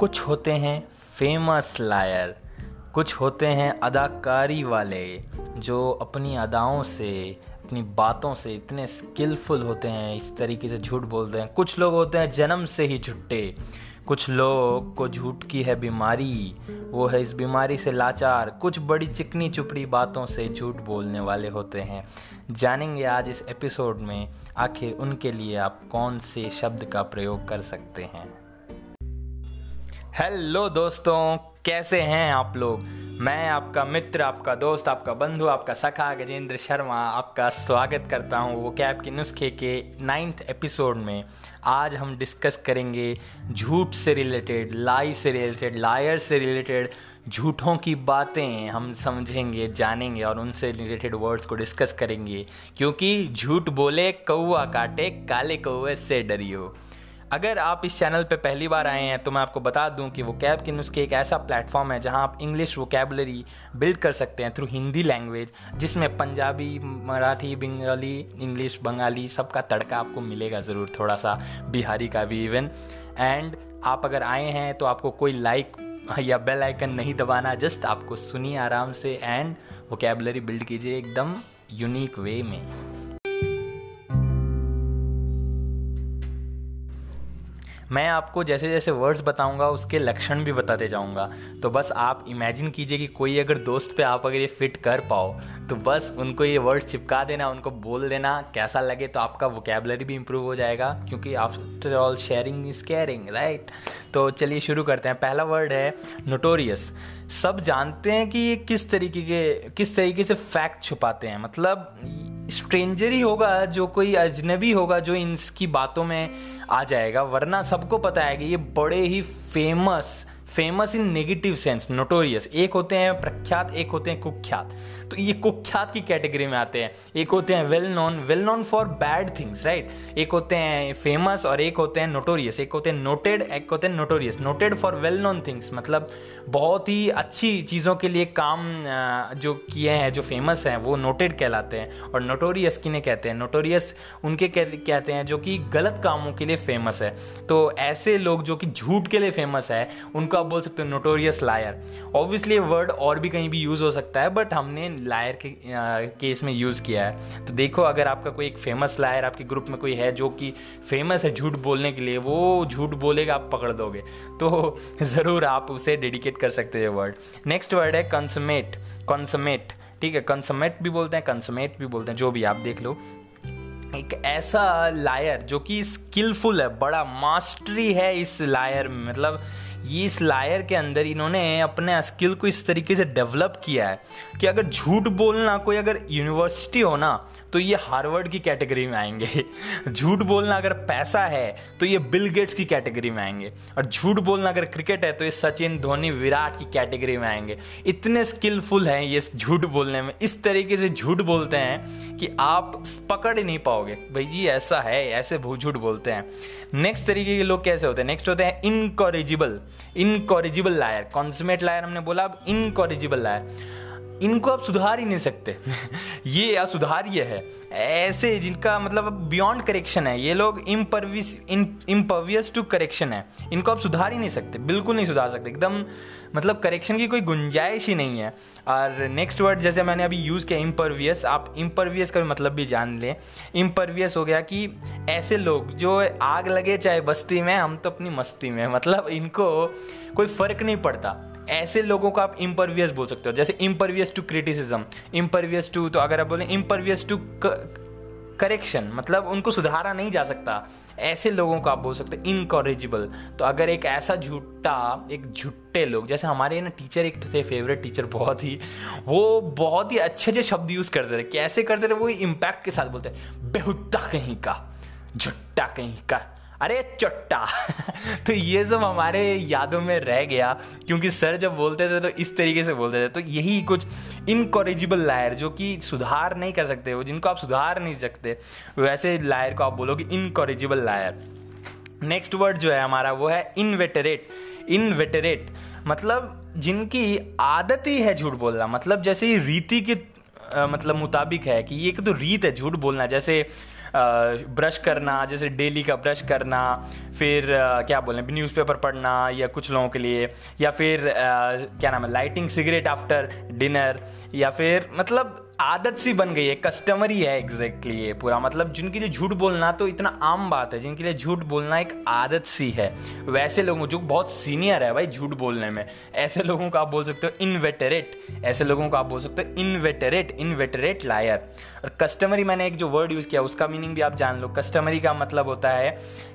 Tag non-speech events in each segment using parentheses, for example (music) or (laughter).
कुछ होते हैं फ़ेमस लायर कुछ होते हैं अदाकारी वाले जो अपनी अदाओं से, अपनी बातों से इतने स्किलफुल होते हैं, इस तरीके से झूठ बोलते हैं। कुछ लोग होते हैं जन्म से ही झुट्टे। कुछ लोग को झूठ की है बीमारी, वो है इस बीमारी से लाचार। कुछ बड़ी चिकनी चुपड़ी बातों से झूठ बोलने वाले होते हैं। जानेंगे आज इस एपिसोड में आखिर उनके लिए आप कौन से शब्द का प्रयोग कर सकते हैं। हेलो दोस्तों, कैसे हैं आप लोग? मैं आपका मित्र, आपका दोस्त, आपका बंधु, आपका सखा गजेंद्र शर्मा आपका स्वागत करता हूँ वो कैब के नुस्खे के नाइन्थ एपिसोड में। आज हम डिस्कस करेंगे झूठ से रिलेटेड, लाई से रिलेटेड, लायर से रिलेटेड झूठों की बातें हम समझेंगे, जानेंगे और उनसे रिलेटेड वर्ड्स को डिस्कस करेंगे। क्योंकि झूठ बोले कौआ काटे, काले कौए से डरियो। अगर आप इस चैनल पे पहली बार आए हैं तो मैं आपको बता दूँ कि वो कैब के नुस्खे एक ऐसा प्लेटफॉर्म है जहाँ आप इंग्लिश वोकेबलरी बिल्ड कर सकते हैं थ्रू हिंदी लैंग्वेज जिसमें पंजाबी, मराठी, बंगाली इंग्लिश बंगाली सबका तड़का आपको मिलेगा ज़रूर थोड़ा सा बिहारी का भी इवन एंड आप अगर आए हैं तो आपको कोई लाइक या बेल आइकन नहीं दबाना जस्ट आपको सुनिए आराम से एंड वोकेबलरी बिल्ड कीजिए एकदम यूनिक वे में. मैं आपको जैसे जैसे वर्ड्स बताऊँगा, उसके लक्षण भी बताते जाऊँगा। तो बस आप इमेजिन कीजिए कि कोई अगर दोस्त पे आप अगर ये फिट कर पाओ तो बस उनको ये वर्ड्स चिपका देना, उनको बोल देना, कैसा लगे तो आपका वोकेबलरी भी इम्प्रूव हो जाएगा, क्योंकि after all sharing is caring right तो चलिए शुरू करते हैं। पहला वर्ड है नोटोरियस सब जानते हैं कि ये किस तरीके के, किस तरीके से फैक्ट छुपाते हैं। मतलब स्ट्रेंजर ही होगा, जो कोई अजनबी होगा, जो इनकी बातों में आ जाएगा, वरना सबको पता है कि ये बड़े ही famous famous in negative sense notorious एक होते हैं प्रख्यात, एक होते हैं कुख्यात. तो ये कुख्यात की कैटेगरी में आते हैं. एक होते हैं well known well known for bad things right एक होते हैं फ़ेमस और एक होते हैं नोटोरियस एक होते हैं नोटेड एक होते हैं notorious noted for well known things मतलब बहुत ही अच्छी चीज़ों के लिए काम जो किए हैं, जो फ़ेमस हैं, वो नोटेड कहलाते हैं और नोटोरियस किन्हें कहते हैं? नोटोरियस उनके कहते हैं जो कि गलत कामों के लिए फ़ेमस है. तो ऐसे लोग जो कि झूठ के लिए फ़ेमस है, उनको आप बोल सकते हो नोटोरियस लायर ऑब्वियसली वर्ड और भी कहीं भी यूज़ हो सकता है बट हमने लायर के केस में यूज़ किया है. तो देखो, अगर आपका कोई एक फ़ेमस लायर आपके ग्रुप में कोई है जो कि फ़ेमस है झूठ बोलने के लिए, वो झूठ बोलेगा, आप पकड़ दोगे. तो (laughs) ज़रूर आप उसे डेडिकेट कर सकते हो वर्ड नेक्स्ट वर्ड है कंसमेट कंसमेट ठीक है कंसमेट भी बोलते हैं कंसमेट भी बोलते हैं, जो भी आप देख लो. एक ऐसा लायर जो कि स्किलफुल है, बड़ा मास्टरी है इस लायर में. मतलब ये इस लायर के अंदर इन्होंने अपने स्किल को इस तरीके से डेवलप किया है कि अगर झूठ बोलना कोई अगर यूनिवर्सिटी हो ना तो ये हार्वर्ड की कैटेगरी में आएँगे। (laughs) झूठ बोलना अगर पैसा है तो ये बिल गेट्स की कैटेगरी में आएँगे। और झूठ बोलना अगर क्रिकेट है तो ये सचिन, धोनी, विराट की कैटेगरी में आएँगे। इतने स्किलफुल हैं ये झूठ बोलने में। इस तरीके से झूठ बोलते हैं कि आप पकड़ ही नहीं पाओगे। भाई जी, ऐसा है, ऐसे झूठ बोलते हैं। नेक्स्ट तरीके के लोग कैसे होते हैं? नेक्स्ट होते हैं incorrigible incorrigible liar consummate liar हमने बोला अब इनकॉरिजिबल लायर इनको आप सुधार ही नहीं सकते। (laughs) ये असुधार असुधार्य है। ऐसे जिनका मतलब बियॉन्ड करेक्शन है, ये लोग इम्परविस इम्पवियस टू करेक्शन है। इनको आप सुधार ही नहीं सकते, बिल्कुल नहीं सुधार सकते। एकदम मतलब करेक्शन की कोई गुंजाइश ही नहीं है। और नेक्स्ट वर्ड जैसे मैंने अभी यूज़ किया इम्परवियस आप इम्परवियस का मतलब भी जान लें। इम्परवियस हो गया कि ऐसे लोग जो आग लगे चाहे बस्ती में, हम तो अपनी मस्ती में मतलब इनको कोई फ़र्क नहीं पड़ता। ऐसे लोगों को आप इम्परवियस बोल सकते हो। जैसे impervious to criticism impervious to तो अगर आप बोले इम्परवियस टू करेक्शन मतलब उनको सुधारा नहीं जा सकता। ऐसे लोगों को आप बोल सकते इनकॉरेजिबल तो अगर एक ऐसा झूठा, एक झुट्टे लोग, जैसे हमारे ना टीचर एक थे फेवरेट टीचर बहुत ही, वो बहुत ही अच्छे अच्छे शब्द यूज़ करते थे। कैसे करते थे? वो इम्पैक्ट के साथ बोलते बेहुदा कहीं का झुट्टा कहीं का। अरे चट्टा। (laughs) तो ये सब हमारे यादों में रह गया, क्योंकि सर जब बोलते थे तो इस तरीके से बोलते थे। तो यही कुछ इनकॉरेजिबल लायर जो कि सुधार नहीं कर सकते, वो जिनको आप सुधार नहीं सकते, वैसे लायर को आप बोलोगे इनकॉरेजिबल लायर नेक्स्ट वर्ड जो है हमारा, वो है इनवेटरेट इनवेटरेट मतलब जिनकी आदत ही है झूठ बोलना। मतलब जैसे रीति के मतलब मुताबिक है कि ये एक तो रीत है झूठ बोलना, जैसे ब्रश करना, जैसे डेली का ब्रश करना, फिर क्या बोलें न्यूज़पेपर पढ़ना या कुछ लोगों के लिए, या फिर क्या नाम है लाइटिंग सिगरेट आफ्टर डिनर या फिर मतलब आदत सी बन गई है कस्टमर ही है एग्जैक्टली ये पूरा। मतलब जिनके लिए झूठ बोलना तो इतना आम बात है, जिनके लिए झूठ बोलना एक आदत सी है। वैसे लोगों, जो बहुत सीनियर है भाई झूठ बोलने में, ऐसे लोगों को आप बोल सकते हो इनवेटरेट ऐसे लोगों को आप बोल सकते हो इनवेटरेट इनवेटरेट लायर और कस्टमरी मैंने एक जो वर्ड यूज़ किया, उसका मीनिंग भी आप जान लो। कस्टमरी का मतलब होता है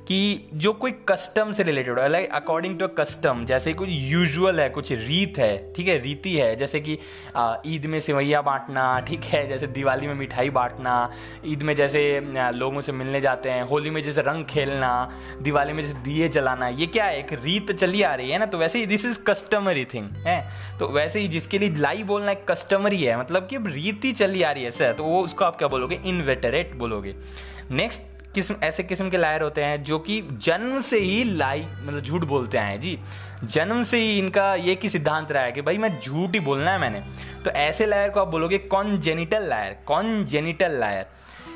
कि जो कोई कस्टम से रिलेटेड हो like according to a custom जैसे कुछ यूजुअल है, कुछ रीत है, ठीक है, रीति है, जैसे कि ईद में सेवैया बांटना ठीक है, जैसे दिवाली में मिठाई बांटना, ईद में जैसे लोगों से मिलने जाते हैं, होली में जैसे रंग खेलना, दिवाली में जैसे दिए जलाना, ये क्या है एक रीत चली आ रही है ना? तो वैसे ही दिस इज़ कस्टमरी थिंग है? तो वैसे ही जिसके लिए लाई बोलना एक कस्टमरी है मतलब कि अब रीति चली आ रही है सर तो वो उसको आप क्या बोलोगे? इनवेटरेट बोलोगे। नेक्स्ट किस्म, ऐसे किस्म के लायर होते हैं जो कि जन्म से ही लाई मतलब झूठ बोलते हैं, जी। जन्म से ही इनका ये कि सिद्धांत रहा है कि भाई मैं झूठ ही बोलना है मैंने। तो ऐसे लायर को आप बोलोगे congenital liar congenital liar,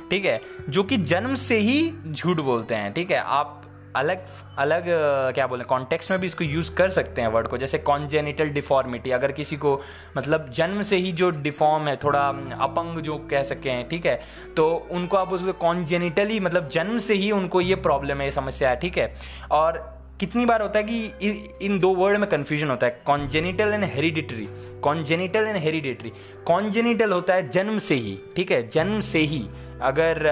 ठीक है? जो कि जन्म से ही झूठ बोलते हैं, ठीक है? आप अलग अलग क्या बोले कॉन्टेक्स्ट में भी इसको यूज़ कर सकते हैं वर्ड को, जैसे कॉन्जेनिटल डिफॉर्मिटी अगर किसी को मतलब जन्म से ही जो डिफॉर्म है, थोड़ा अपंग जो कह सके हैं, ठीक है? तो उनको आप उसको कॉन्जेनिटली मतलब जन्म से ही उनको ये प्रॉब्लम है, ये समस्या है, ठीक है? और कितनी बार होता है कि इन दो वर्ड में कन्फ्यूज़न होता है congenital and hereditary congenital and hereditary congenital होता है जन्म से ही, ठीक है? जन्म से ही, अगर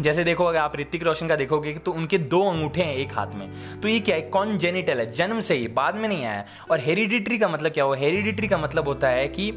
जैसे देखो, अगर आप ऋतिक रोशन का देखोगे तो उनके दो अंगूठे हैं एक हाथ में। तो ये क्या है? कौन जेनिटल है। जन्म से ही, बाद में नहीं आया। और हेरिडिटरी का मतलब क्या हो हेरिडिटरी का मतलब होता है कि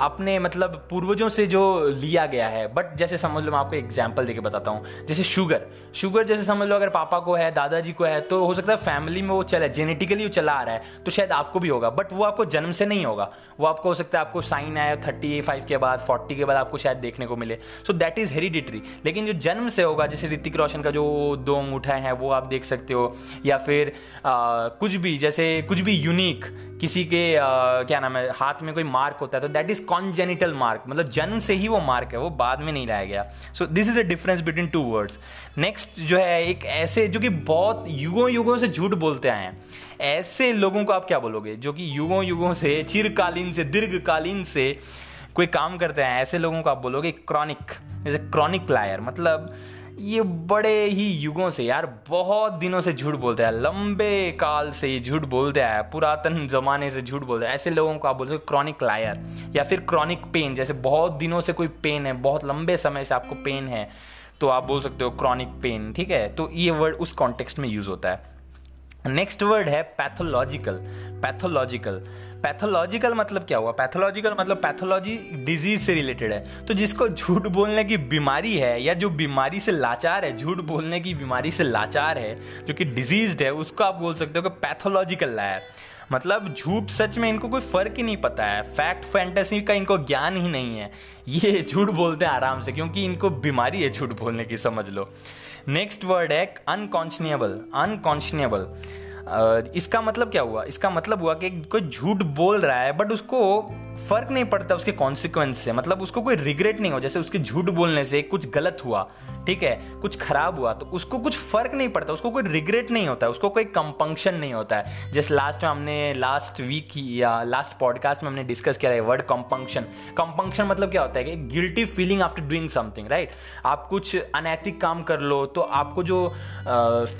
अपने मतलब पूर्वजों से जो लिया गया है। बट जैसे समझ लो मैं आपको एग्ज़ाम्पल देके बताता हूँ। जैसे शुगर शुगर जैसे समझ लो अगर पापा को है दादाजी को है तो हो सकता है फैमिली में वो चला जेनेटिकली वो चला आ रहा है तो शायद आपको भी होगा। बट वो आपको जन्म से नहीं होगा। वो आपको हो सकता है आपको साइन आया थर्टी फाइव के बाद फोर्टी के बाद आपको शायद देखने को मिले। सो दैट इज़ हेरिडिटरी लेकिन जो जन्म से होगा जैसे ऋतिक रोशन का जो दो अंगूठा है वो आप देख सकते हो। या फिर आ, कुछ भी जैसे कुछ भी यूनिक किसी के आ, क्या नाम है हाथ में कोई मार्क होता है तो दैट इज़ कॉन्जेनिटल मार्क मतलब जन्म से ही वो मार्क है वो बाद में नहीं लाया गया। So this is the difference between two words next जो है एक ऐसे जो कि बहुत युगों युगों से झूठ बोलते आए हैं। ऐसे लोगों को आप क्या बोलोगे? जो कि युगों युगों से चिरकालीन से दीर्घकालीन से कोई काम करते हैं ऐसे लोगों को आप बोलोगे क्रॉनिक जैसे क्रॉनिक लायर मतलब ये बड़े ही युगों से यार, बहुत दिनों से झूठ बोलते हैं, लंबे काल से ये झूठ बोलते हैं, पुरातन जमाने से झूठ बोलते हैं। ऐसे लोगों को आप बोलते हो क्रॉनिक लायर या फिर क्रॉनिक पेन जैसे बहुत दिनों से कोई पेन है, बहुत लंबे समय से आपको पेन है तो आप बोल सकते हो क्रॉनिक पेन ठीक है? तो ये वर्ड उस कॉन्टेक्स्ट में यूज़ होता है। नेक्स्ट वर्ड है पैथोलॉजिकल पैथोलॉजिकल। पैथोलॉजिकल मतलब क्या हुआ? पैथोलॉजिकल मतलब पैथोलॉजी डिज़ीज़ से रिलेटेड है। तो जिसको झूठ बोलने की बीमारी है या जो बीमारी से लाचार है, झूठ बोलने की बीमारी से लाचार है, जो कि डिज़ीज़ है, उसको आप बोल सकते हो कि पैथोलॉजिकल लायर। मतलब झूठ सच में इनको कोई फ़र्क ही नहीं पता है। फैक्ट, फैंटेसी का इनको ज्ञान ही नहीं है। ये झूठ बोलते हैं आराम से, क्योंकि इनको बीमारी है झूठ बोलने की, समझ लो। नेक्स्ट वर्ड है अनकॉन्शनियबल अनकॉन्शनियबल इसका मतलब क्या हुआ? इसका मतलब हुआ कि कोई झूठ बोल रहा है बट उसको फ़र्क नहीं पड़ता उसके कॉन्सिक्वेंस से। मतलब उसको कोई रिग्रेट नहीं हो, जैसे उसके झूठ बोलने से कुछ गलत हुआ। ठीक है, कुछ खराब हुआ तो उसको कुछ फ़र्क नहीं पड़ता, उसको कोई रिग्रेट नहीं होता, उसको कोई कंपंक्शन नहीं होता है। जैसे लास्ट में हमने लास्ट वीक या लास्ट पॉडकास्ट में हमने डिस्कस किया है वर्ड कंपंक्शन कंपंक्शन मतलब क्या होता है कि guilty feeling after doing something right आप कुछ अनैतिक काम कर लो तो आपको जो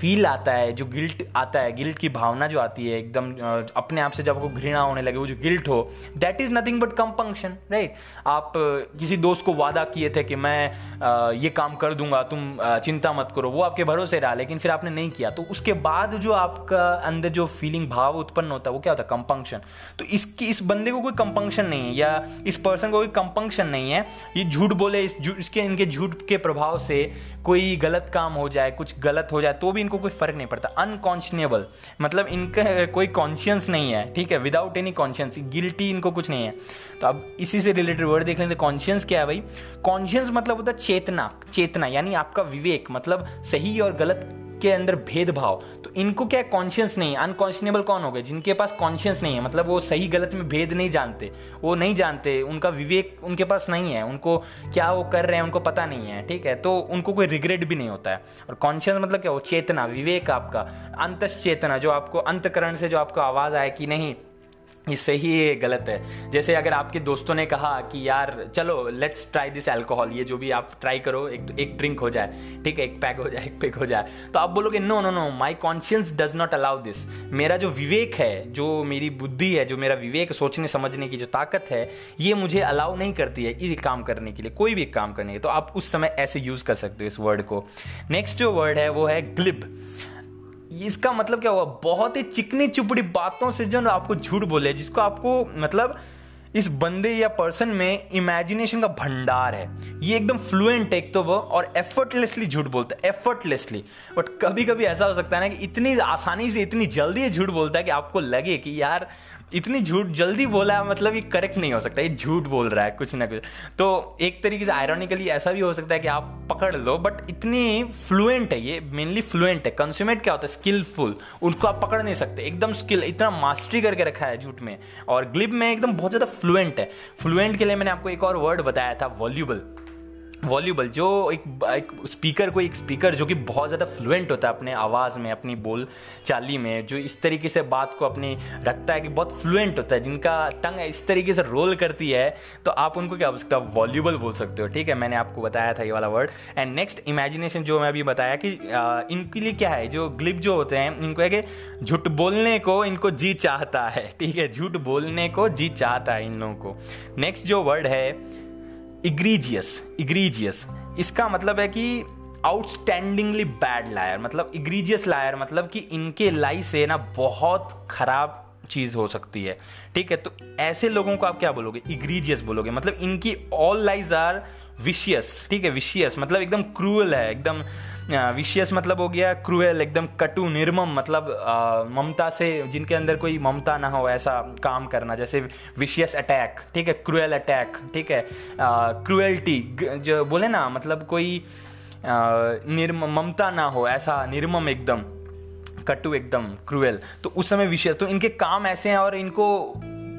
फील आता है, जो गिल्ट आता है गिल्ट की भावना जो आती है, एकदम अपने आप से जब आपको घृणा होने लगे, वो जो गिल्ट हो that is nothing but compunction right आप किसी दोस्त को वादा किए थे कि मैं ये काम कर दूँगा तुम चिंता मत करो, वो आपके भरोसे रहा, लेकिन फिर आपने नहीं किया। तो उसके बाद जो आपका अंदर जो फीलिंग भाव उत्पन्न होता है, वो क्या होता है? कंपंक्शन तो इसकी, इस बंदे को कोई कंपंक्शन नहीं है, या इस पर्सन को कोई कंपंक्शन नहीं है। ये झूठ बोले, इस इसके, इनके झूठ के प्रभाव से कोई गलत काम हो जाए, कुछ गलत हो जाए तो भी इनको कोई फ़र्क नहीं पड़ता। अनकॉन्शनेबल मतलब इनका, कोई कॉन्शियंस नहीं है, ठीक है? विदाउट एनी कॉन्शियंस गिल्टी इनको कुछ नहीं है। तो अब इसी से रिलेटेड वर्ड देख लेते कॉन्शियंस क्या है भाई? कॉन्शियंस मतलब होता है चेतना चेतना, यानी आपका विवेक मतलब सही और गलत के अंदर भेदभाव। तो इनको क्या कॉन्शियस नहीं अनकॉन्शनेबल कौन हो गए? जिनके पास कॉन्शियस नहीं है। मतलब वो सही, गलत में भेद नहीं जानते। वो नहीं जानते। उनका विवेक उनके पास नहीं है। उनको क्या वो कर रहे हैं, उनको पता नहीं है। ठीक है? तो उनको कोई रिग्रेट भी नहीं होता है। और कॉन्शियस मतलब क्या? वो चेतना, विवेक आपका। अंत चेतना जो आपको अंतकरण से जो आपको आवाज़ आए कि नहीं ये सही है गलत है। जैसे अगर आपके दोस्तों ने कहा कि यार, चलो लेट्स ट्राई दिस अल्कोहल ये जो भी आप ट्राई करो, एक एक ड्रिंक हो जाए, ठीक है, एक पैक हो जाए, एक पैक हो जाए तो आप बोलोगे no no no my conscience does not allow this मेरा जो विवेक है, जो मेरी बुद्धि है, जो मेरा विवेक सोचने, समझने की जो ताकत है, ये मुझे अलाउ नहीं करती है ये काम करने के लिए, कोई भी काम करने के तो आप उस समय ऐसे यूज़ कर सकते हो इस वर्ड को। नेक्स्ट जो वर्ड है, वो है ग्लिब इसका मतलब क्या हुआ? बहुत ही चिकनी चुपड़ी बातों से जो आपको झूठ बोले, जिसको आपको मतलब इस बंदे या पर्सन में इमेजिनेशन का भंडार है। ये एकदम फ्लुएंट एक तो वो, और एफर्टलेसली झूठ बोलता है एफर्टलेसली बट कभी कभी ऐसा हो सकता है ना कि इतनी आसानी से, इतनी जल्दी झूठ बोलता है कि आपको लगे कि यार इतनी झूठ, जल्दी बोला है मतलब ये करेक्ट नहीं हो सकता, ये झूठ बोल रहा है, कुछ ना कुछ। तो एक तरीके से आयरॉनिकली ऐसा भी हो सकता है कि आप पकड़ लो बट इतनी फ्लुएंट है ये मेनली फ्लुएंट है। कंज्यूमेट क्या होता है? स्किलफुल उनको आप पकड़ नहीं सकते। एकदम स्किल इतना मास्टरी करके रखा है झूठ में। और ग्लिप में एकदम बहुत ज़्यादा फ्लुएंट है। फ्लुएंट के लिए मैंने आपको एक और वर्ड बताया था वॉल्यूबल वॉल्यूबल जो एक, एक स्पीकर को एक स्पीकर जो कि बहुत ज़्यादा फ्लुएंट होता है अपने आवाज़ में अपनी बोल चाली में जो इस तरीके से बात को अपनी रखता है कि बहुत फ्लुएंट होता है जिनका टंग इस तरीके से रोल करती है तो आप उनको क्या बोल सकते हो वॉल्यूबल बोल सकते हो ठीक है? मैंने आपको बताया था ये वाला वर्ड एंड नेक्स्ट इमेजिनेशन जो मैं अभी बताया कि इनके लिए क्या है जो ग्लिप जो होते हैं इनको है कि झूठ बोलने को इनको जी चाहता है ठीक है? झूठ बोलने को जी चाहता है इन लोगों को. नेक्स्ट जो वर्ड है इग्रीजियस इग्रीजियस इसका मतलब है कि आउटस्टैंडिंगली बैड लायर मतलब इग्रीजियस लायर मतलब कि इनके लाई से ना बहुत खराब चीज़ हो सकती है। ठीक है तो ऐसे लोगों को आप क्या बोलोगे? इग्रीजियस बोलोगे। मतलब इनकी ऑल लाइज आर विशियस ठीक है विशियस मतलब एकदम क्रूअल है, एकदम विशियस मतलब हो गया क्रूएल एकदम कटु, निर्मम मतलब ममता से जिनके अंदर कोई ममता ना हो, ऐसा काम करना, जैसे विशियस अटैक ठीक है क्रूएल अटैक ठीक है क्रूएल्टी जो बोले ना मतलब कोई निर्म, ममता ना हो, ऐसा निर्मम एकदम। कटु एकदम क्रूएल। तो उस समय विशेष तो इनके काम ऐसे हैं और इनको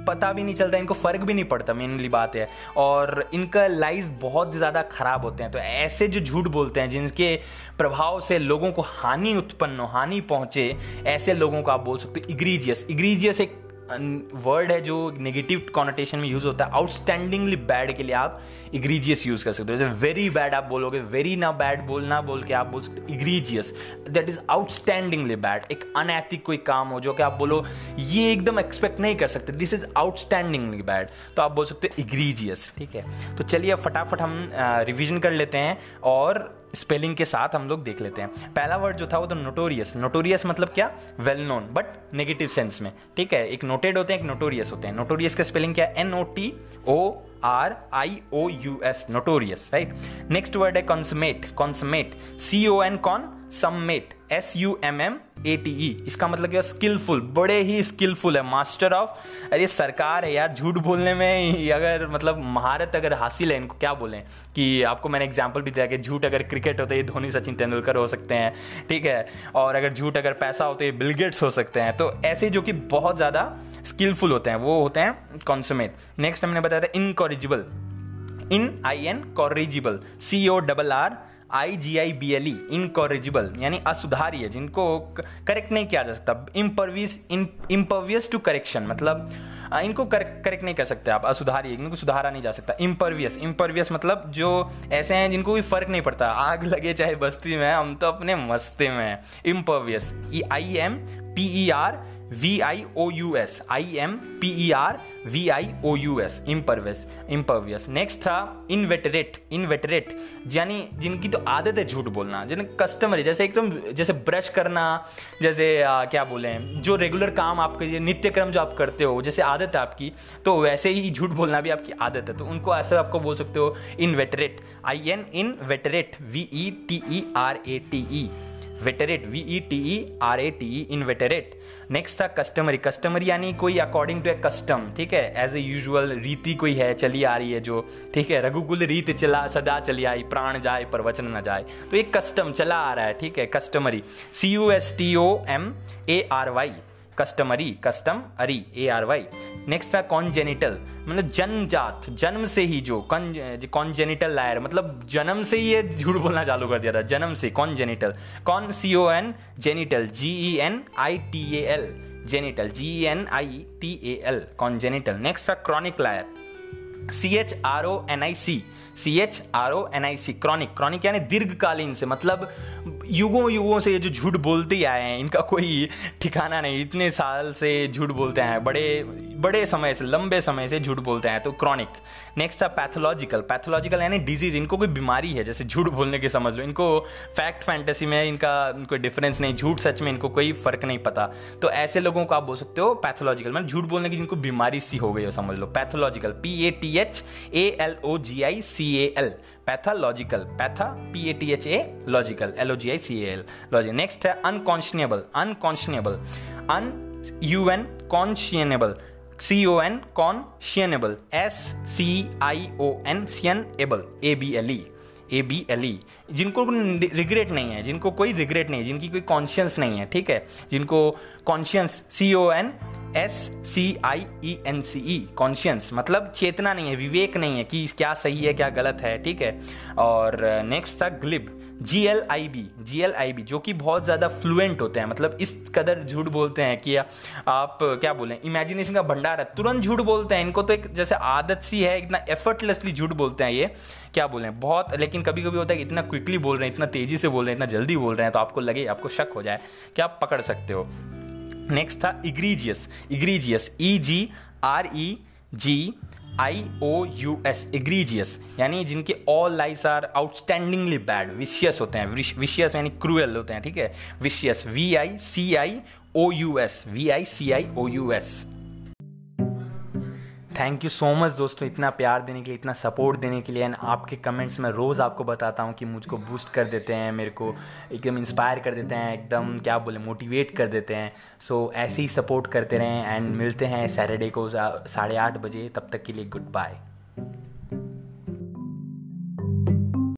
पता भी नहीं चलता, इनको फ़र्क भी नहीं पड़ता मेनली बात है। और इनका लाइज बहुत ज़्यादा ख़राब होते हैं। तो ऐसे जो झूठ बोलते हैं, जिनके प्रभाव से लोगों को हानि उत्पन्न हो, हानि पहुँचे, ऐसे लोगों को आप बोल सकते हो। इग्रीजियस। इग्रीजियस एक वर्ड है जो नेगेटिव कॉनोटेशन में यूज़ होता है आउटस्टैंडिंगली बैड के लिए आप इग्रीजियस यूज़ कर सकते हो। जैसे वेरी बैड आप बोलोगे वेरी ना बैड बोलना बोल के आप बोल सकते हो। Egregious that is outstandingly bad एक अनैतिक कोई काम हो जो कि आप बोलो, ये एकदम एक्सपेक्ट नहीं कर सकते। दिस इज़ आउटस्टैंडिंगली बैड तो आप बोल सकते हो इग्रीजियस ठीक है? तो चलिए फटाफट हम रिविजन कर लेते हैं और स्पेलिंग के साथ हम लोग देख लेते हैं। पहला वर्ड जो था वो तो नोटोरियस नोटोरियस मतलब क्या? Well known but negative sense में। ठीक है? एक नोटेड होते हैं, एक नोटोरियस होते हैं। नोटोरियस का स्पेलिंग क्या? N O T O R I O U S notorious right next word है consummate consummate C O N con? Summate S U M M A T E इसका मतलब क्या? स्किलफुल बड़े ही स्किलफुल है master of अरे सरकार है यार, झूठ बोलने में अगर मतलब महारत अगर हासिल है इनको, क्या बोलें? कि आपको मैंने एग्ज़ाम्पल भी दिया कि झूठ अगर क्रिकेट होता है ये धोनी, सचिन तेंदुलकर हो सकते हैं, ठीक है? और अगर झूठ अगर पैसा होता है बिलगेट्स हो सकते हैं। तो ऐसे जो कि बहुत ज़्यादा स्किलफुल होते हैं, वो होते हैं कॉन्सुमेट नेक्स्ट हमने बताया था incorrigible in I N corrigible C O double R I G I B L E incorrigible यानी असुधार्य जिनको करेक्ट नहीं किया जा सकता। इम्परवियस इम्परवियस टू करेक्शन मतलब इनको करेक्ट नहीं कर सकते आप असुधार्य इनको सुधारा नहीं जा सकता। इम्परवियस इम्परवियस मतलब जो ऐसे हैं जिनको कोई फ़र्क नहीं पड़ता। आग लगे चाहे बस्ती में, हम तो अपने मस्ते में हैं। Impervious E I M P E R V I O U S I M P E R V I O U S impervious impervious next था इनवेटरेट इनवेटरेट यानी जिनकी तो आदत है झूठ बोलना जिन कस्टमर जैसे एकदम जैसे ब्रश करना जैसे आ, क्या बोले जो रेगुलर काम आपके नित्य क्रम जो आप करते हो जैसे आदत है आपकी तो वैसे ही झूठ बोलना भी आपकी आदत है। तो उनको ऐसे आपको बोल सकते हो inveterate I N in veterate V E T E R A T E veterate V E T E R A T E in veterate next था कस्टमरी कस्टमरी यानी कोई अकॉर्डिंग टू ए कस्टम ठीक है? As a usual रीति कोई है, चली आ रही है जो, ठीक है? रघुकुल रीत चला, सदा चली आई, प्राण जाए, प्रवचन न जाए। तो एक कस्टम चला आ रहा है, ठीक है? Customary C U S T O M A R Y customary, customary A R Y next था कॉन्जेनिटल मतलब जन्मजात जन्म से ही जो कॉन्जेनिटल लायर मतलब जन्म से ही ये झूठ बोलना चालू कर दिया था, जन्म से congenital con C O N genital G E N I T A L genital G E N I T A L congenital next था chronic liar C H R O N I C C H R O N I C chronic chronic यानी दीर्घकालीन से मतलब युगों युगों से ये जो झूठ बोलते आए हैं, इनका कोई ठिकाना नहीं, इतने साल से झूठ बोलते हैं, बड़े बड़े समय से, लंबे समय से झूठ बोलते हैं तो क्रॉनिक नेक्स्ट था पैथोलॉजिकल पैथोलॉजिकल यानी डिज़ीज़ इनको कोई बीमारी है, जैसे झूठ बोलने की समझ लो। इनको फैक्ट फैंटेसी में इनका कोई डिफरेंस नहीं, झूठ सच में इनको कोई फ़र्क नहीं पता। तो ऐसे लोगों को आप बोल सकते हो पैथोलॉजिकल मतलब झूठ बोलने की जिनको बीमारी सी हो गई हो, समझ लो। Pathological P A T H A L O G I C A L pathological patho P A T H A logical L O G I C L logic next है unconscionable unconscionable un U N conscionable C O N conscionable S C I O N scion able A B L E A B L E जिनको regret नहीं है, जिनको कोई regret नहीं है, जिनकी कोई कॉन्शियंस नहीं है, ठीक है? जिनको conscience C O N S C I E N C E conscience मतलब चेतना नहीं है, विवेक नहीं है कि क्या सही है, क्या गलत है, ठीक है? और नेक्स्ट था glib G L I B G L I B जो कि बहुत ज़्यादा फ्लुएंट होते हैं। मतलब इस कदर झूठ बोलते हैं कि आप, क्या बोलें इमेजिनेशन का भंडार है। तुरंत झूठ बोलते हैं। इनको तो एक जैसे आदत सी है, इतना एफर्टलेसली झूठ बोलते हैं ये। क्या बोलें, बहुत, लेकिन कभी कभी होता है कि इतना क्विकली बोल रहे हैं, इतना तेज़ी से बोल रहे हैं, इतना जल्दी बोल रहे हैं तो आपको लगे आपको शक हो जाए। कि आप पकड़ सकते हो? नेक्स्ट था egregious egregious E G R E G I O U S egregious यानी जिनके all lies are outstandingly bad vicious होते हैं. विशियस यानी क्रूएल होते हैं. ठीक है? Vicious V I C I O U S V I C I O U S thank you so much दोस्तों इतना प्यार देने के लिए इतना सपोर्ट देने के लिए एंड आपके कमेंट्स मैं रोज़ आपको बताता हूँ कि मुझको बूस्ट कर देते हैं मेरे को एकदम इंस्पायर कर देते हैं एकदम क्या बोले मोटिवेट कर देते हैं। सो so, ऐसे ही सपोर्ट करते रहें एंड मिलते हैं सैटरडे को साढ़े आठ बजे तब तक के लिए गुड बाय